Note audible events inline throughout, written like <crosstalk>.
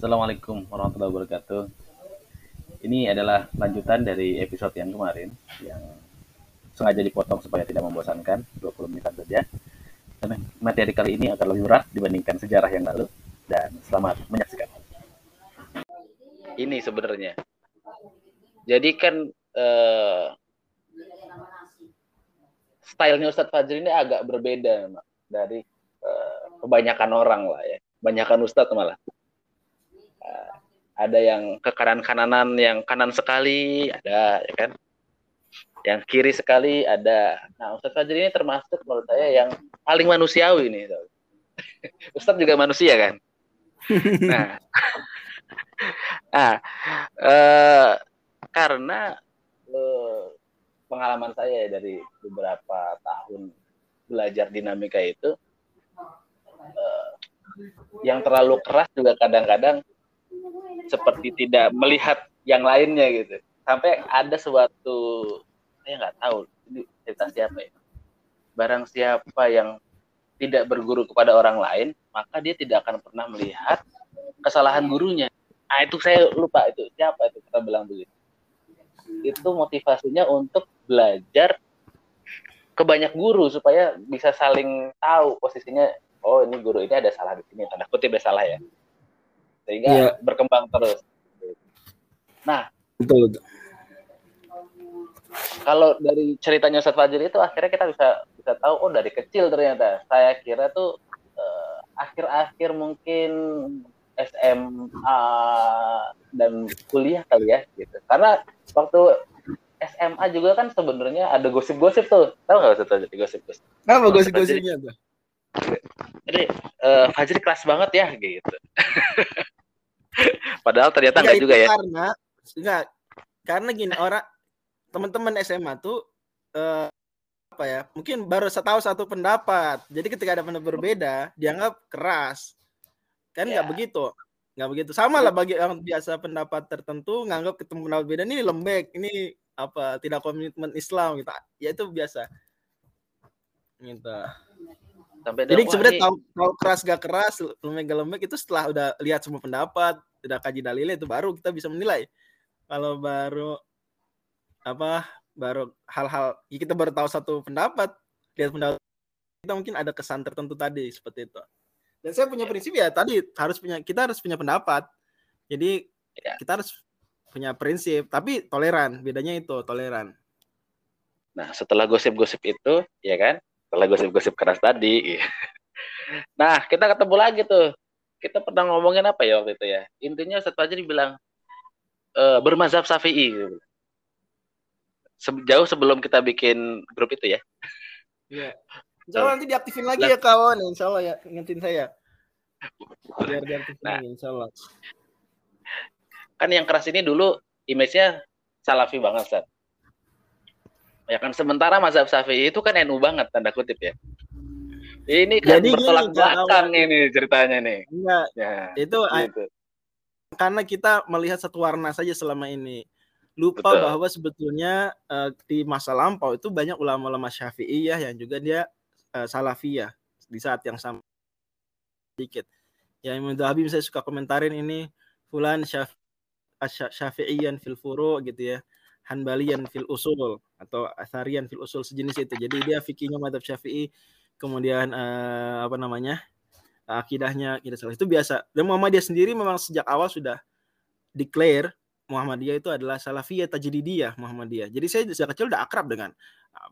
Assalamualaikum warahmatullahi wabarakatuh. Ini adalah lanjutan dari episode yang kemarin yang sengaja dipotong supaya tidak membosankan 20 menit saja. Dan materi kali ini akan lebih berat dibandingkan sejarah yang lalu dan selamat menyaksikan. Ini sebenarnya. Jadi kan eh, stylenya Ustadz Fajri ini agak berbeda dari eh, kebanyakan orang lah ya. Kebanyakan Ustadz malah ada yang ke kanan kananan yang kanan sekali ada ya kan? Yang kiri sekali ada. Nah Ustadz Fajri ini termasuk menurut saya yang paling manusiawi ini <laughs> Ustadz. Juga manusia kan? <laughs> Nah <laughs> nah eh, karena eh, pengalaman saya dari beberapa tahun belajar dinamika itu eh, yang terlalu keras juga kadang-kadang seperti tidak melihat yang lainnya gitu. Sampai ada suatu saya nggak tahu ini cerita siapa ya. Barang siapa yang tidak berguru kepada orang lain maka dia tidak akan pernah melihat kesalahan gurunya. Ah itu saya lupa itu. Siapa itu kita bilang begitu. Itu motivasinya untuk belajar ke banyak guru supaya bisa saling tahu posisinya oh ini guru ini ada salah di sini. Tanda kutip ada salah ya sehingga yeah. berkembang terus. Nah, betul, betul. Kalau dari ceritanya Ustadz Fajri itu akhirnya kita bisa bisa tahu oh dari kecil ternyata. Saya kira tuh uh, akhir-akhir mungkin SMA dan kuliah kali ya gitu. Karena waktu SMA juga kan sebenarnya ada gosip-gosip tuh. Tahu nggak Ustadz Fajri gosip-gosip? Apa gosip-gosipnya tuh? Jadi uh, Fajri kelas banget ya gitu. <laughs> Padahal ternyata enggak, juga ya. Karena enggak karena gini orang teman-teman SMA tuh uh, apa ya? Mungkin baru tahu satu pendapat. Jadi ketika ada pendapat berbeda, dianggap keras. Kan enggak yeah. begitu. Enggak begitu. Sama lah bagi yang biasa pendapat tertentu nganggap ketemu pendapat beda ini lembek, ini apa? Tidak komitmen Islam gitu. Ya itu biasa. Gitu. Sampai Jadi sebenarnya tahu tahu keras gak keras, lembek gak lembek itu setelah udah lihat semua pendapat, udah kaji dalilnya itu baru kita bisa menilai. Kalau baru apa baru hal-hal ya kita baru tahu satu pendapat, lihat pendapat kita mungkin ada kesan tertentu tadi seperti itu. Dan saya punya prinsip ya tadi harus punya kita harus punya pendapat. Jadi ya. kita harus punya prinsip, tapi toleran. Bedanya itu toleran. Nah, setelah gosip-gosip itu, ya kan, setelah gosip-gosip keras tadi. nah, kita ketemu lagi tuh. Kita pernah ngomongin apa ya waktu itu ya? Intinya Ustaz Fajri bilang e, bermazhab Syafi'i. Jauh sebelum kita bikin grup itu ya. Iya. Insya Allah nanti diaktifin lagi ya kawan. Insya Allah ya ingetin saya. Biar diaktifin nah, lagi insya Allah. Kan yang keras ini dulu image-nya salafi banget, Ustaz Ya kan sementara mazhab Syafi'i itu kan NU banget tanda kutip ya. Ini kan Jadi bertolak gini, belakang ini ceritanya nih. Enggak. Ya, itu gitu. karena kita melihat satu warna saja selama ini. Lupa Betul. bahwa sebetulnya uh, di masa lampau itu banyak ulama-ulama Syafi'iyah yang juga dia uh, Salafiyah di saat yang sama sedikit. Ya Imam Habib saya suka komentarin ini fulan Syafi'iyan fil furu gitu ya Hanbalian fil usul atau Atharian fil usul sejenis itu. Jadi dia fikihnya madhab Syafi'i, kemudian uh, apa namanya? akidahnya akidah salah itu biasa. Dan Muhammadiyah sendiri memang sejak awal sudah declare Muhammadiyah itu adalah salafiyah tajdidiyah Muhammadiyah. Jadi saya sejak kecil udah akrab dengan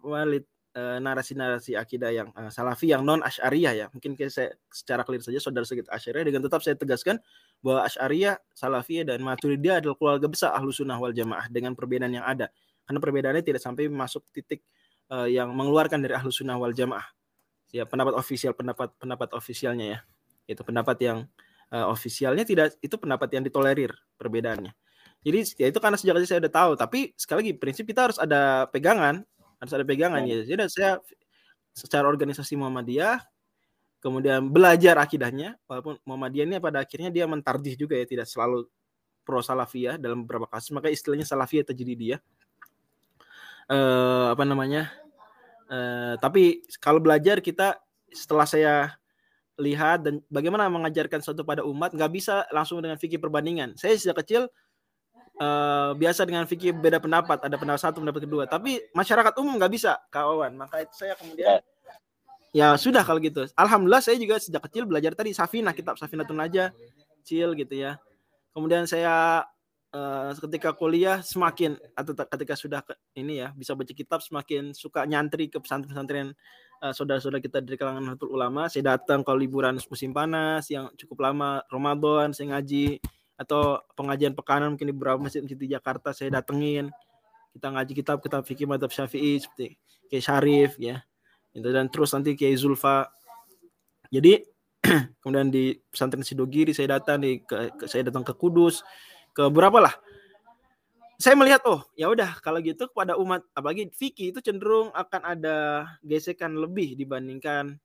uh, narasi-narasi akidah yang uh, salafi yang non asyariyah ya. Mungkin saya secara clear saja saudara sedikit asyariyah dengan tetap saya tegaskan bahwa Asy'ariyah, Salafiyah dan Maturidiyah adalah keluarga besar Ahlu Sunnah wal Jamaah dengan perbedaan yang ada. Karena perbedaannya tidak sampai masuk titik uh, yang mengeluarkan dari Ahlu Sunnah wal Jamaah. Ya, pendapat ofisial pendapat pendapat ofisialnya ya. Itu pendapat yang uh, ofisialnya tidak itu pendapat yang ditolerir perbedaannya. Jadi ya itu karena sejak kecil saya udah tahu, tapi sekali lagi prinsip kita harus ada pegangan, harus ada pegangan ya. Jadi saya secara organisasi Muhammadiyah kemudian belajar akidahnya walaupun Muhammadiyah ini pada akhirnya dia mentardih juga ya tidak selalu pro salafiyah dalam beberapa kasus maka istilahnya salafiyah terjadi eh, apa namanya eh, tapi kalau belajar kita setelah saya lihat dan bagaimana mengajarkan sesuatu pada umat nggak bisa langsung dengan fikih perbandingan. Saya sejak kecil uh, biasa dengan fikih beda pendapat, ada pendapat satu, pendapat kedua. Tapi masyarakat umum nggak bisa, kawan. Maka itu saya kemudian ya sudah kalau gitu. Alhamdulillah saya juga sejak kecil belajar tadi Safinah, kitab Safinatun aja, kecil gitu ya. Kemudian saya uh, ketika kuliah semakin atau ketika sudah ke, ini ya bisa baca kitab semakin suka nyantri ke pesantren-pesantren uh, saudara-saudara kita dari kalangan Nahdlatul Ulama. Saya datang kalau liburan musim panas yang cukup lama Ramadan saya ngaji atau pengajian pekanan mungkin di beberapa masjid di Jakarta saya datengin. Kita ngaji kitab kitab fikih madhab syafi'i seperti kayak Syarif ya. Itu dan terus nanti kayak Zulfa. Jadi <clears throat> kemudian di pesantren Sidogiri saya datang di ke, ke, saya datang ke Kudus ke berapa lah. Saya melihat oh ya udah kalau gitu kepada umat apalagi fikih itu cenderung akan ada gesekan lebih dibandingkan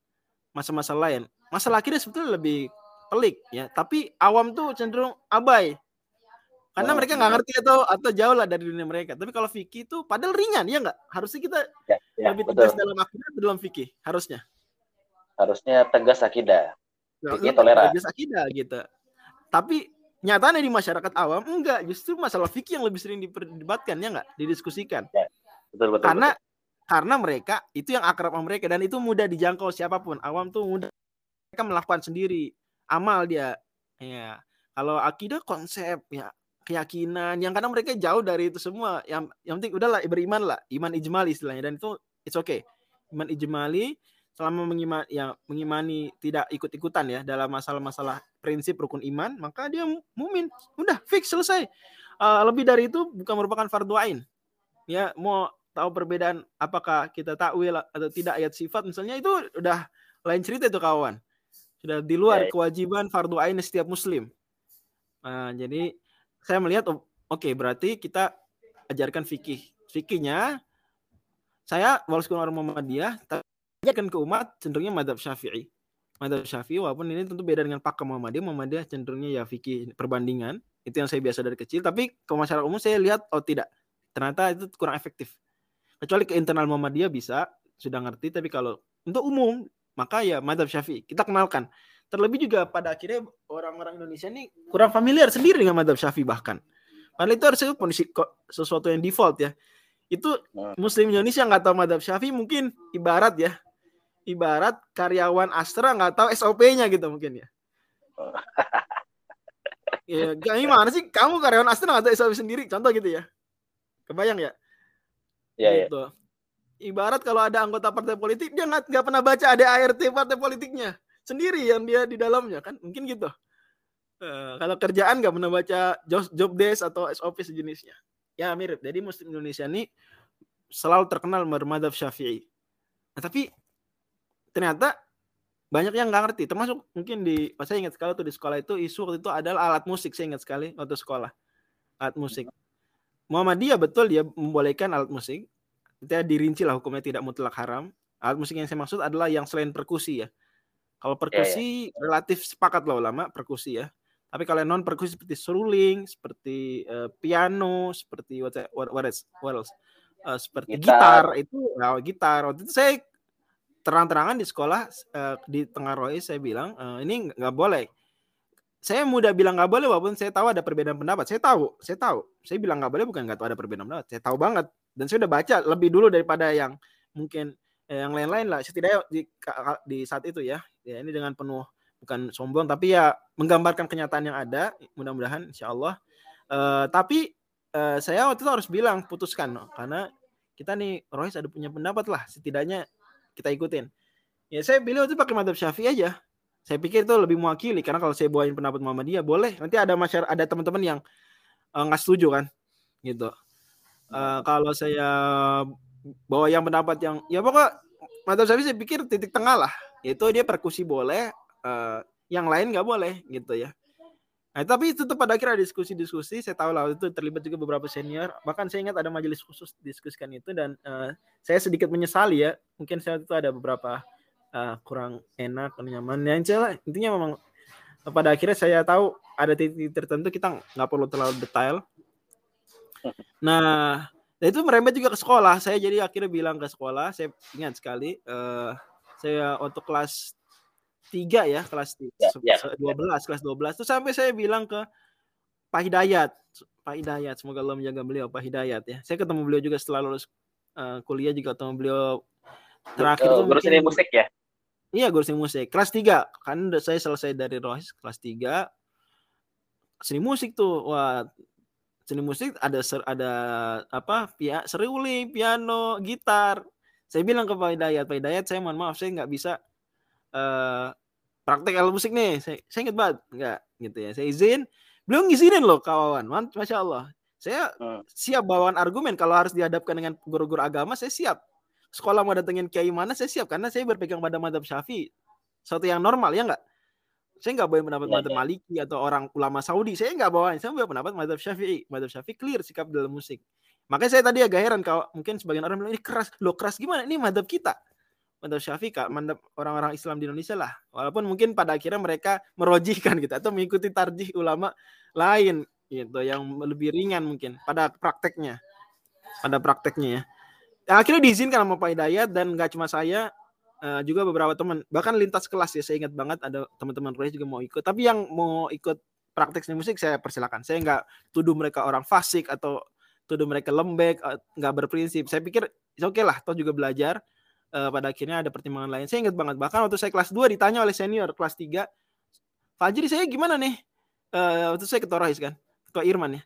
masa-masa lain. Masalah akhirnya sebetulnya lebih pelik ya. Tapi awam tuh cenderung abai. Karena oh, mereka nggak ngerti atau atau jauh lah dari dunia mereka. Tapi kalau fikih itu padahal ringan ya nggak? Harusnya kita ya, ya, lebih tegas dalam akidah dalam fikih harusnya. Harusnya tegas akidah. Fikih toleran. tegas akidah gitu. Tapi nyatanya di masyarakat awam enggak justru masalah fikih yang lebih sering diperdebatkan ya enggak? Didiskusikan. Ya, betul, betul, karena betul. karena mereka itu yang akrab sama mereka dan itu mudah dijangkau siapa pun. Awam tuh mudah mereka melakukan sendiri amal dia. Ya kalau akidah konsep ya keyakinan yang kadang mereka jauh dari itu semua. Yang yang penting udahlah beriman lah iman ijmali istilahnya dan itu it's okay. Iman ijmali selama mengimani, ya, mengimani tidak ikut-ikutan ya dalam masalah-masalah prinsip rukun iman, maka dia mumin. Udah fix selesai. Uh, lebih dari itu bukan merupakan fardu ain. Ya, mau tahu perbedaan apakah kita takwil atau tidak ayat sifat misalnya itu udah lain cerita itu kawan. Sudah di luar kewajiban fardu ain setiap muslim. Uh, jadi saya melihat oh, oke okay, berarti kita ajarkan fikih. Fikihnya saya walaupun orang Muhammadiyah akan ke umat cenderungnya madhab syafi'i. Madhab syafi'i walaupun ini tentu beda dengan pakem Muhammadiyah. Muhammadiyah cenderungnya ya fikih perbandingan. Itu yang saya biasa dari kecil. Tapi ke masyarakat umum saya lihat oh tidak. Ternyata itu kurang efektif. Kecuali ke internal Muhammadiyah bisa sudah ngerti. Tapi kalau untuk umum maka ya madhab syafi'i. Kita kenalkan. Terlebih juga pada akhirnya orang-orang Indonesia ini kurang familiar sendiri dengan madhab syafi'i bahkan. Padahal itu harusnya kondisi sesuatu yang default ya. Itu nah. Muslim Indonesia nggak tahu madhab syafi'i mungkin ibarat ya ibarat karyawan Astra nggak tahu SOP-nya gitu mungkin ya. <laughs> ya, gimana sih kamu karyawan Astra nggak tahu SOP sendiri, contoh gitu ya. Kebayang ya? Iya, iya. gitu. Ya. Ibarat kalau ada anggota partai politik dia nggak nggak pernah baca ada ART partai politiknya sendiri yang dia di dalamnya kan mungkin gitu. Uh, kalau kerjaan nggak pernah baca job, job desk atau SOP sejenisnya. Ya mirip. Jadi Muslim Indonesia ini selalu terkenal bermadhab syafi'i. Nah, tapi ternyata banyak yang nggak ngerti. Termasuk mungkin di saya ingat sekali tuh di sekolah itu isu waktu itu adalah alat musik saya ingat sekali waktu sekolah. Alat musik. Muhammadiyah betul dia membolehkan alat musik. Kita dirinci lah hukumnya tidak mutlak haram. Alat musik yang saya maksud adalah yang selain perkusi ya. Kalau perkusi yeah, yeah. relatif sepakat lah ulama perkusi ya. Tapi kalau non perkusi seperti seruling seperti uh, piano seperti what what, what, else, what else? Uh, seperti gitar, gitar itu nah, gitar. Waktu itu saya terang-terangan di sekolah uh, di tengah Roy saya bilang uh, ini nggak boleh. Saya mudah bilang nggak boleh walaupun saya tahu ada perbedaan pendapat. Saya tahu, saya tahu. Saya bilang nggak boleh bukan nggak tahu ada perbedaan pendapat. Saya tahu banget dan saya udah baca lebih dulu daripada yang mungkin eh, yang lain-lain lah. Setidaknya di di saat itu ya. Ya ini dengan penuh bukan sombong tapi ya menggambarkan kenyataan yang ada. Mudah-mudahan insya Allah. Uh, tapi uh, saya waktu itu harus bilang putuskan karena kita nih Royce ada punya pendapat lah setidaknya kita ikutin. Ya saya pilih itu pakai madhab syafi'i aja. Saya pikir itu lebih mewakili karena kalau saya bawain pendapat Muhammadiyah boleh. Nanti ada masyarakat ada teman-teman yang eh, nggak uh, setuju kan, gitu. Uh, kalau saya bawa yang pendapat yang ya pokok madhab syafi'i saya pikir titik tengah lah. Itu dia perkusi boleh, uh, yang lain nggak boleh gitu ya. Nah, tapi tetap pada akhirnya diskusi-diskusi. Saya tahu lah itu terlibat juga beberapa senior. Bahkan saya ingat ada majelis khusus diskusikan itu dan uh, saya sedikit menyesali ya. Mungkin saya itu ada beberapa uh, kurang enak, nyaman. Yang celah intinya memang pada akhirnya saya tahu ada titik tertentu kita nggak perlu terlalu detail. Nah, itu merembet juga ke sekolah. Saya jadi akhirnya bilang ke sekolah, saya ingat sekali, uh, saya untuk kelas tiga ya kelas tiga, ya, ya, 12 ya. kelas 12 tuh sampai saya bilang ke Pak Hidayat Pak Hidayat semoga Allah menjaga beliau Pak Hidayat ya. Saya ketemu beliau juga setelah lulus uh, kuliah juga ketemu beliau terakhir itu guru seni musik ya? Iya guru seni musik. Kelas tiga kan saya selesai dari Rohis kelas tiga seni musik tuh. Wah seni musik ada ser, ada apa pia seriuli piano gitar. Saya bilang ke Pak Hidayat Pak Hidayat saya mohon maaf saya nggak bisa uh, praktek alat musik nih saya, saya ingat banget nggak gitu ya saya izin Beliau ngizinin loh kawan, masya Allah. Saya hmm. siap bawaan argumen kalau harus dihadapkan dengan guru-guru agama, saya siap. Sekolah mau datengin kiai mana, saya siap karena saya berpegang pada madhab syafi'i. Suatu yang normal ya enggak? Saya nggak boleh pendapat ya, madhab ya. maliki atau orang ulama Saudi. Saya nggak bawa, saya bawa pendapat madhab syafi'i. Madhab syafi'i clear sikap dalam musik. Makanya saya tadi agak heran kalau mungkin sebagian orang bilang ini keras. Lo keras gimana? Ini madhab kita madhab syafi'i madhab orang-orang Islam di Indonesia lah. Walaupun mungkin pada akhirnya mereka merojihkan gitu atau mengikuti tarjih ulama lain gitu yang lebih ringan mungkin pada prakteknya. Pada prakteknya ya. Akhirnya diizinkan sama Pak Hidayat dan nggak cuma saya uh, juga beberapa teman bahkan lintas kelas ya saya ingat banget ada teman-teman Roy juga mau ikut tapi yang mau ikut praktek seni musik saya persilakan saya nggak tuduh mereka orang fasik atau tuduh mereka lembek eh, nggak berprinsip saya pikir oke okay lah toh juga belajar uh, pada akhirnya ada pertimbangan lain. Saya ingat banget bahkan waktu saya kelas 2 ditanya oleh senior kelas 3, Fajri saya gimana nih? Uh, waktu saya ketua Rohis kan, ketua Irman ya.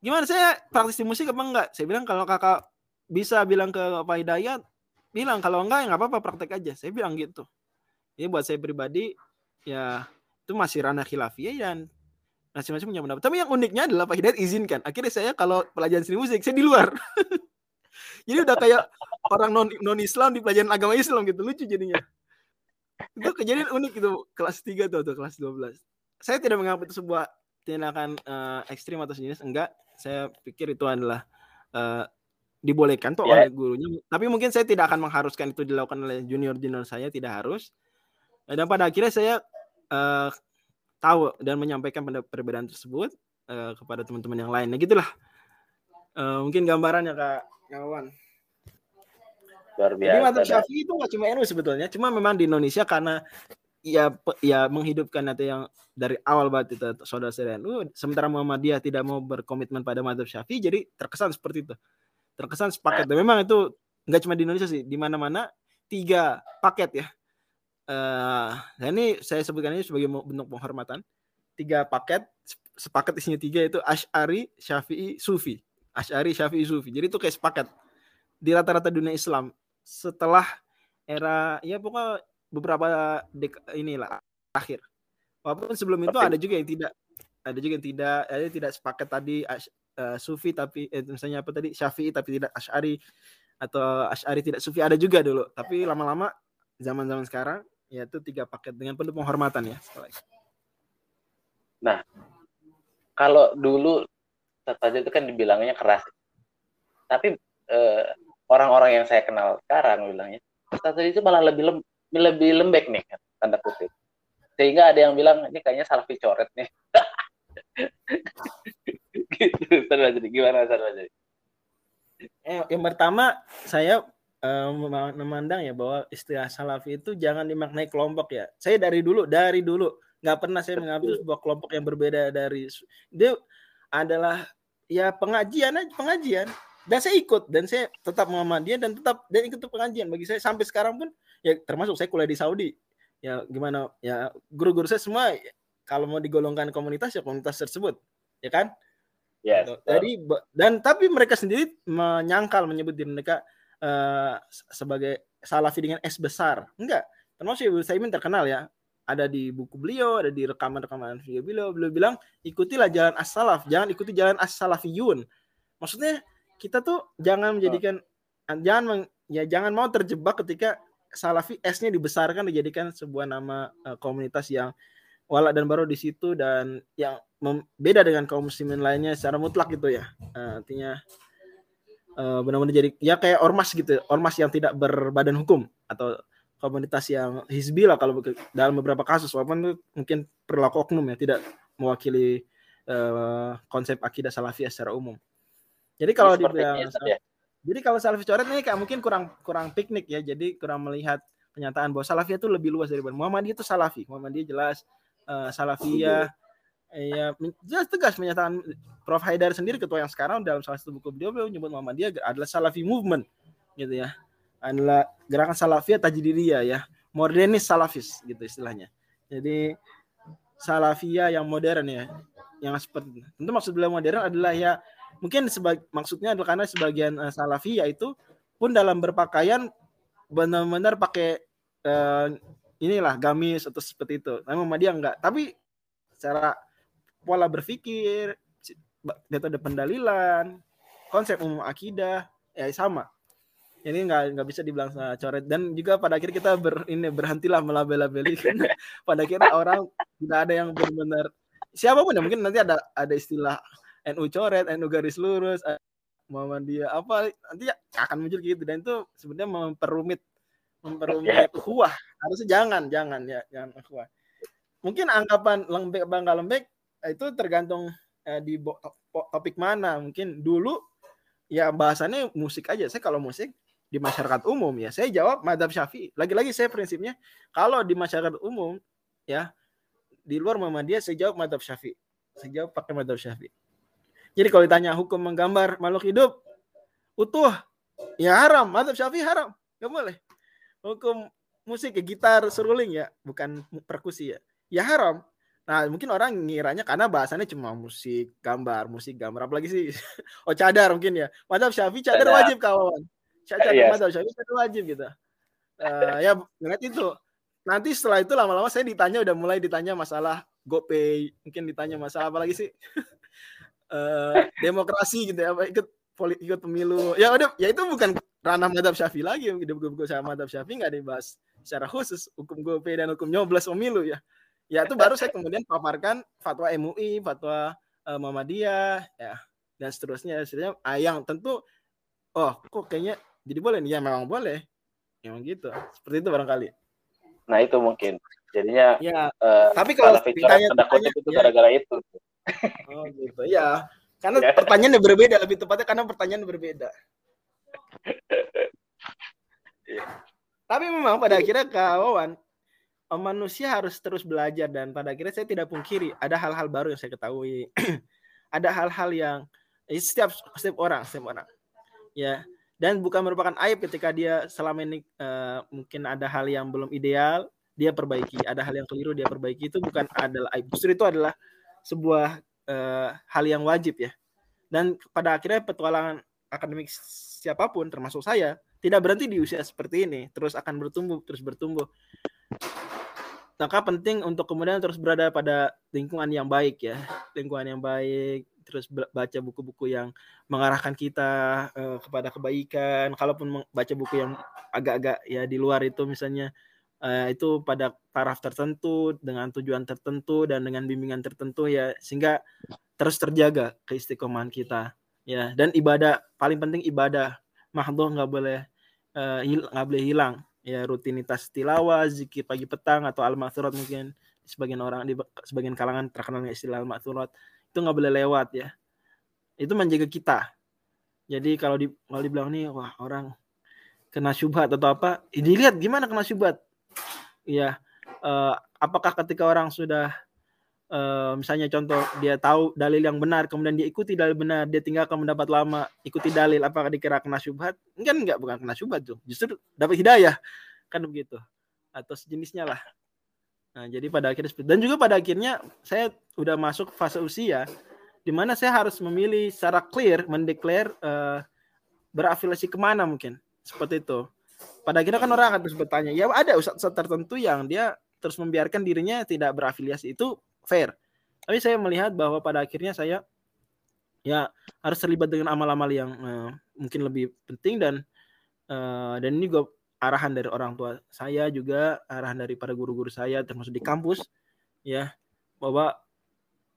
Gimana saya praktis di musik apa enggak? Saya bilang kalau kakak bisa bilang ke Pak Hidayat, bilang kalau enggak ya enggak apa-apa praktek aja. Saya bilang gitu. Ini buat saya pribadi ya itu masih ranah khilafiyah dan masing-masing punya pendapat. Tapi yang uniknya adalah Pak Hidayat izinkan. Akhirnya saya kalau pelajaran seni musik saya di luar. <laughs> Jadi udah kayak orang non non Islam di pelajaran agama Islam gitu lucu jadinya. Itu kejadian unik itu kelas 3 tuh, tuh kelas 12 saya tidak menganggap itu sebuah tindakan uh, ekstrim atau sejenis enggak. Saya pikir itu adalah uh, dibolehkan tuh yeah. oleh gurunya. Tapi mungkin saya tidak akan mengharuskan itu dilakukan oleh junior junior saya tidak harus. Dan pada akhirnya saya uh, tahu dan menyampaikan perbedaan tersebut uh, kepada teman-teman yang lain. Nah gitulah. Uh, mungkin gambarannya kak kawan Luar biasa. Jadi madzhab Syafi'i itu nggak cuma NU sebetulnya, cuma memang di Indonesia karena ya ya menghidupkan atau yang dari awal banget itu saudara-saudara NU, sementara Muhammadiyah tidak mau berkomitmen pada madzhab Syafi'i, jadi terkesan seperti itu. Terkesan sepaket. Dan memang itu nggak cuma di Indonesia sih, di mana-mana tiga paket ya. Uh, nah ini saya sebutkan ini sebagai bentuk penghormatan. Tiga paket, sepaket isinya tiga itu Ash'ari, Syafi'i, Sufi. Ash'ari, Syafi'i, Sufi. Jadi itu kayak sepaket di rata-rata dunia Islam setelah era ya pokoknya beberapa dek inilah akhir. Walaupun sebelum itu ada juga yang tidak ada juga yang tidak ada yang tidak sepakat tadi uh, sufi tapi eh, misalnya apa tadi syafi'i tapi tidak asyari atau asyari tidak sufi ada juga dulu tapi lama-lama zaman-zaman sekarang yaitu tiga paket dengan penuh penghormatan ya nah kalau dulu saja itu kan dibilangnya keras. Tapi eh, orang-orang yang saya kenal sekarang bilangnya Ustaz itu malah lebih lem, lebih lembek nih kan, tanda kutip. Sehingga ada yang bilang ini kayaknya salah coret nih. <laughs> Gitu gimana Ustaz Jadi eh, yang pertama saya uh, memandang ya bahwa istilah salafi itu jangan dimaknai kelompok ya. Saya dari dulu dari dulu. Nggak pernah saya mengambil sebuah kelompok yang berbeda dari dia adalah ya pengajian aja pengajian. Dan saya ikut dan saya tetap Muhammadiyah dan tetap dan ikut pengajian. Bagi saya sampai sekarang pun ya termasuk saya kuliah di Saudi. Ya gimana ya guru-guru saya semua kalau mau digolongkan komunitas ya komunitas tersebut. Ya kan? Yes, gitu. jadi dan tapi mereka sendiri menyangkal menyebut diri mereka uh, sebagai salafi dengan S besar. Enggak. Termasuk Ibu Saimin terkenal ya ada di buku beliau ada di rekaman-rekaman video beliau beliau bilang ikutilah jalan as-salaf jangan ikuti jalan as-salafiyun maksudnya kita tuh jangan menjadikan oh. jangan meng, ya jangan mau terjebak ketika Salafi S-nya dibesarkan dijadikan sebuah nama uh, komunitas yang walak dan baru di situ dan yang beda dengan kaum muslimin lainnya secara mutlak gitu ya. Uh, artinya uh, benar-benar jadi ya kayak ormas gitu, ormas yang tidak berbadan hukum atau komunitas yang hizbi lah kalau dalam beberapa kasus walaupun itu mungkin perilaku oknum ya tidak mewakili uh, konsep akidah salafiyah secara umum. Jadi kalau dibilang ya. jadi kalau selfie coret nih kayak mungkin kurang kurang piknik ya. Jadi kurang melihat pernyataan bahwa Salafiyah itu lebih luas daripada Muhammadiyah itu Salafi. Muhammadiyah jelas uh, Salafiyah ya jelas tegas pernyataan Prof Haidar sendiri ketua yang sekarang dalam salah satu buku beliau beliau menyebut Muhammadiyah adalah Salafi movement gitu ya. Adalah gerakan Salafiyah Tajdidiyah ya. Modernis Salafis gitu istilahnya. Jadi Salafiyah yang modern ya. Yang seperti tentu maksud beliau modern adalah ya mungkin sebag, maksudnya adalah karena sebagian uh, Salafiyah itu pun dalam berpakaian benar-benar pakai uh, inilah gamis atau seperti itu. Nah, Muhammadiyah enggak. Tapi secara pola berpikir, metode pendalilan, konsep umum akidah, ya sama. Ini nggak nggak bisa dibilang coret. Dan juga pada akhir kita ber, ini berhentilah melabel-labeli. <laughs> Karena pada akhirnya orang tidak ada yang benar-benar siapa pun ya mungkin nanti ada ada istilah NU coret, NU garis lurus, Muhammadiyah apa nanti akan muncul gitu. Dan itu sebenarnya memperumit memperumit kuah harusnya jangan jangan ya jangan kuah mungkin anggapan lembek bangga lembek itu tergantung eh, di topik mana. Mungkin dulu ya bahasannya musik aja. Saya kalau musik di masyarakat umum ya saya jawab madhab syafi'i lagi-lagi saya prinsipnya kalau di masyarakat umum ya di luar Muhammadiyah saya jawab madhab syafi'i saya jawab pakai madhab syafi'i jadi kalau ditanya hukum menggambar makhluk hidup utuh, ya haram. Madhab syafi'i haram. Gak boleh. Hukum musik ya gitar seruling ya, bukan perkusi ya. Ya haram. Nah, mungkin orang ngiranya karena bahasannya cuma musik, gambar, musik, gambar. Apalagi sih, <laughs> oh cadar mungkin ya. Madhab syafi'i cadar wajib kawan. Cadar yes. madhab syafi'i cadar wajib gitu. Uh, ya, ingat itu. Nanti setelah itu lama-lama saya ditanya, udah mulai ditanya masalah GoPay, mungkin ditanya masalah apa lagi sih? uh, <laughs> demokrasi gitu ya ikut politik ikut pemilu ya udah ya itu bukan ranah madhab syafi'i lagi di buku-buku sama madhab syafi'i nggak dibahas secara khusus hukum GoP dan hukum nyoblos pemilu ya ya itu baru saya kemudian paparkan fatwa MUI fatwa uh, Muhammadiyah ya dan seterusnya seterusnya ah, yang tentu oh kok kayaknya jadi boleh nih ya memang boleh memang gitu seperti itu barangkali nah itu mungkin jadinya ya uh, tapi kalau ditanya, ditanya itu ya, gara-gara itu Oh gitu. Ya, karena ya. pertanyaannya berbeda lebih tepatnya karena pertanyaan berbeda. ya. Tapi memang pada akhirnya kawan manusia harus terus belajar dan pada akhirnya saya tidak pungkiri ada hal-hal baru yang saya ketahui. <clears throat> ada hal-hal yang eh, setiap setiap orang, setiap orang. Ya, dan bukan merupakan aib ketika dia selama ini uh, mungkin ada hal yang belum ideal dia perbaiki. Ada hal yang keliru dia perbaiki. Itu bukan adalah aib. Justru itu adalah sebuah uh, hal yang wajib ya. Dan pada akhirnya petualangan akademik siapa pun termasuk saya tidak berhenti di usia seperti ini, terus akan bertumbuh, terus bertumbuh. Maka penting untuk kemudian terus berada pada lingkungan yang baik ya, lingkungan yang baik, terus baca buku-buku yang mengarahkan kita uh, kepada kebaikan. Kalaupun baca buku yang agak-agak ya di luar itu misalnya uh, itu pada taraf tertentu dengan tujuan tertentu dan dengan bimbingan tertentu ya sehingga terus terjaga keistiqomahan kita ya. Dan ibadah paling penting ibadah. Mahdoh nggak boleh uh, nggak boleh hilang ya. Rutinitas tilawah zikir pagi petang atau al ma'thurat mungkin sebagian orang di sebagian kalangan terkenal istilah al ma'thurat itu nggak boleh lewat ya. Itu menjaga kita. Jadi kalau di kalau dibilang nih wah orang kena syubhat atau apa dilihat gimana kena syubhat. Ya uh, apakah ketika orang sudah uh, misalnya contoh dia tahu dalil yang benar kemudian dia ikuti dalil benar dia tinggalkan mendapat lama ikuti dalil apakah dikira kena syubhat? Kan enggak bukan kena syubhat tuh. Justru dapat hidayah. Kan begitu. Atau sejenisnya lah nah jadi pada akhirnya dan juga pada akhirnya saya udah masuk fase usia di mana saya harus memilih secara clear mendeklar uh, berafiliasi ke mana mungkin. Seperti itu. Pada akhirnya kan orang akan terus bertanya ya ada ustadz tertentu yang dia terus membiarkan dirinya tidak berafiliasi. Itu fair. Tapi saya melihat bahwa pada akhirnya saya ya harus terlibat dengan amal-amal yang uh, mungkin lebih penting dan uh, dan ini juga arahan dari orang tua saya juga arahan dari para guru-guru saya termasuk di kampus ya bahwa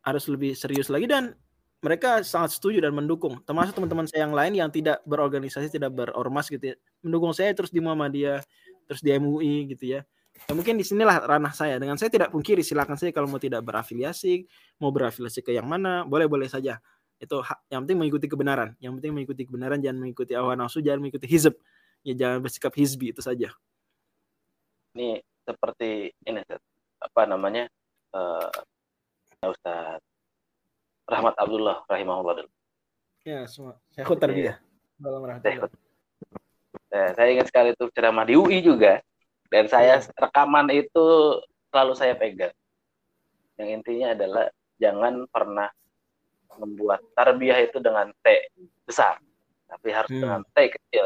harus lebih serius lagi dan mereka sangat setuju dan mendukung. Termasuk teman-teman saya yang lain yang tidak berorganisasi tidak berormas gitu ya. Mendukung saya terus di Muhammadiyah terus di MUI gitu ya. Ya mungkin di sinilah ranah saya. Dengan saya tidak pungkiri silakan saya kalau mau tidak berafiliasi mau berafiliasi ke yang mana boleh boleh saja. Itu yang penting mengikuti kebenaran. Yang penting mengikuti kebenaran jangan mengikuti awan nafsu jangan mengikuti hizb ya jangan bersikap hizbi itu saja. Ini seperti ini apa namanya? Uh, Ustaz Rahmat Abdullah rahimahullah ya semua. Saya ikut tarbiyah. Saya, eh, saya ingat sekali itu ceramah di UI juga. Dan saya ya. rekaman itu selalu saya pegang. Yang intinya adalah jangan pernah membuat tarbiyah itu dengan T besar. Tapi harus hmm. dengan T kecil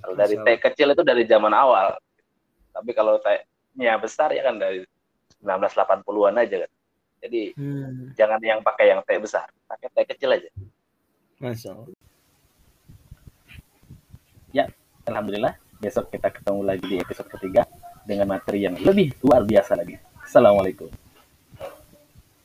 kalau dari T kecil itu dari zaman awal. Tapi kalau T-nya besar ya kan dari 1980-an aja kan. Jadi hmm. jangan yang pakai yang T besar pakai T kecil aja. Masya Allah. ya Alhamdulillah besok kita ketemu lagi di episode ketiga dengan materi yang lebih luar biasa lagi. Assalamualaikum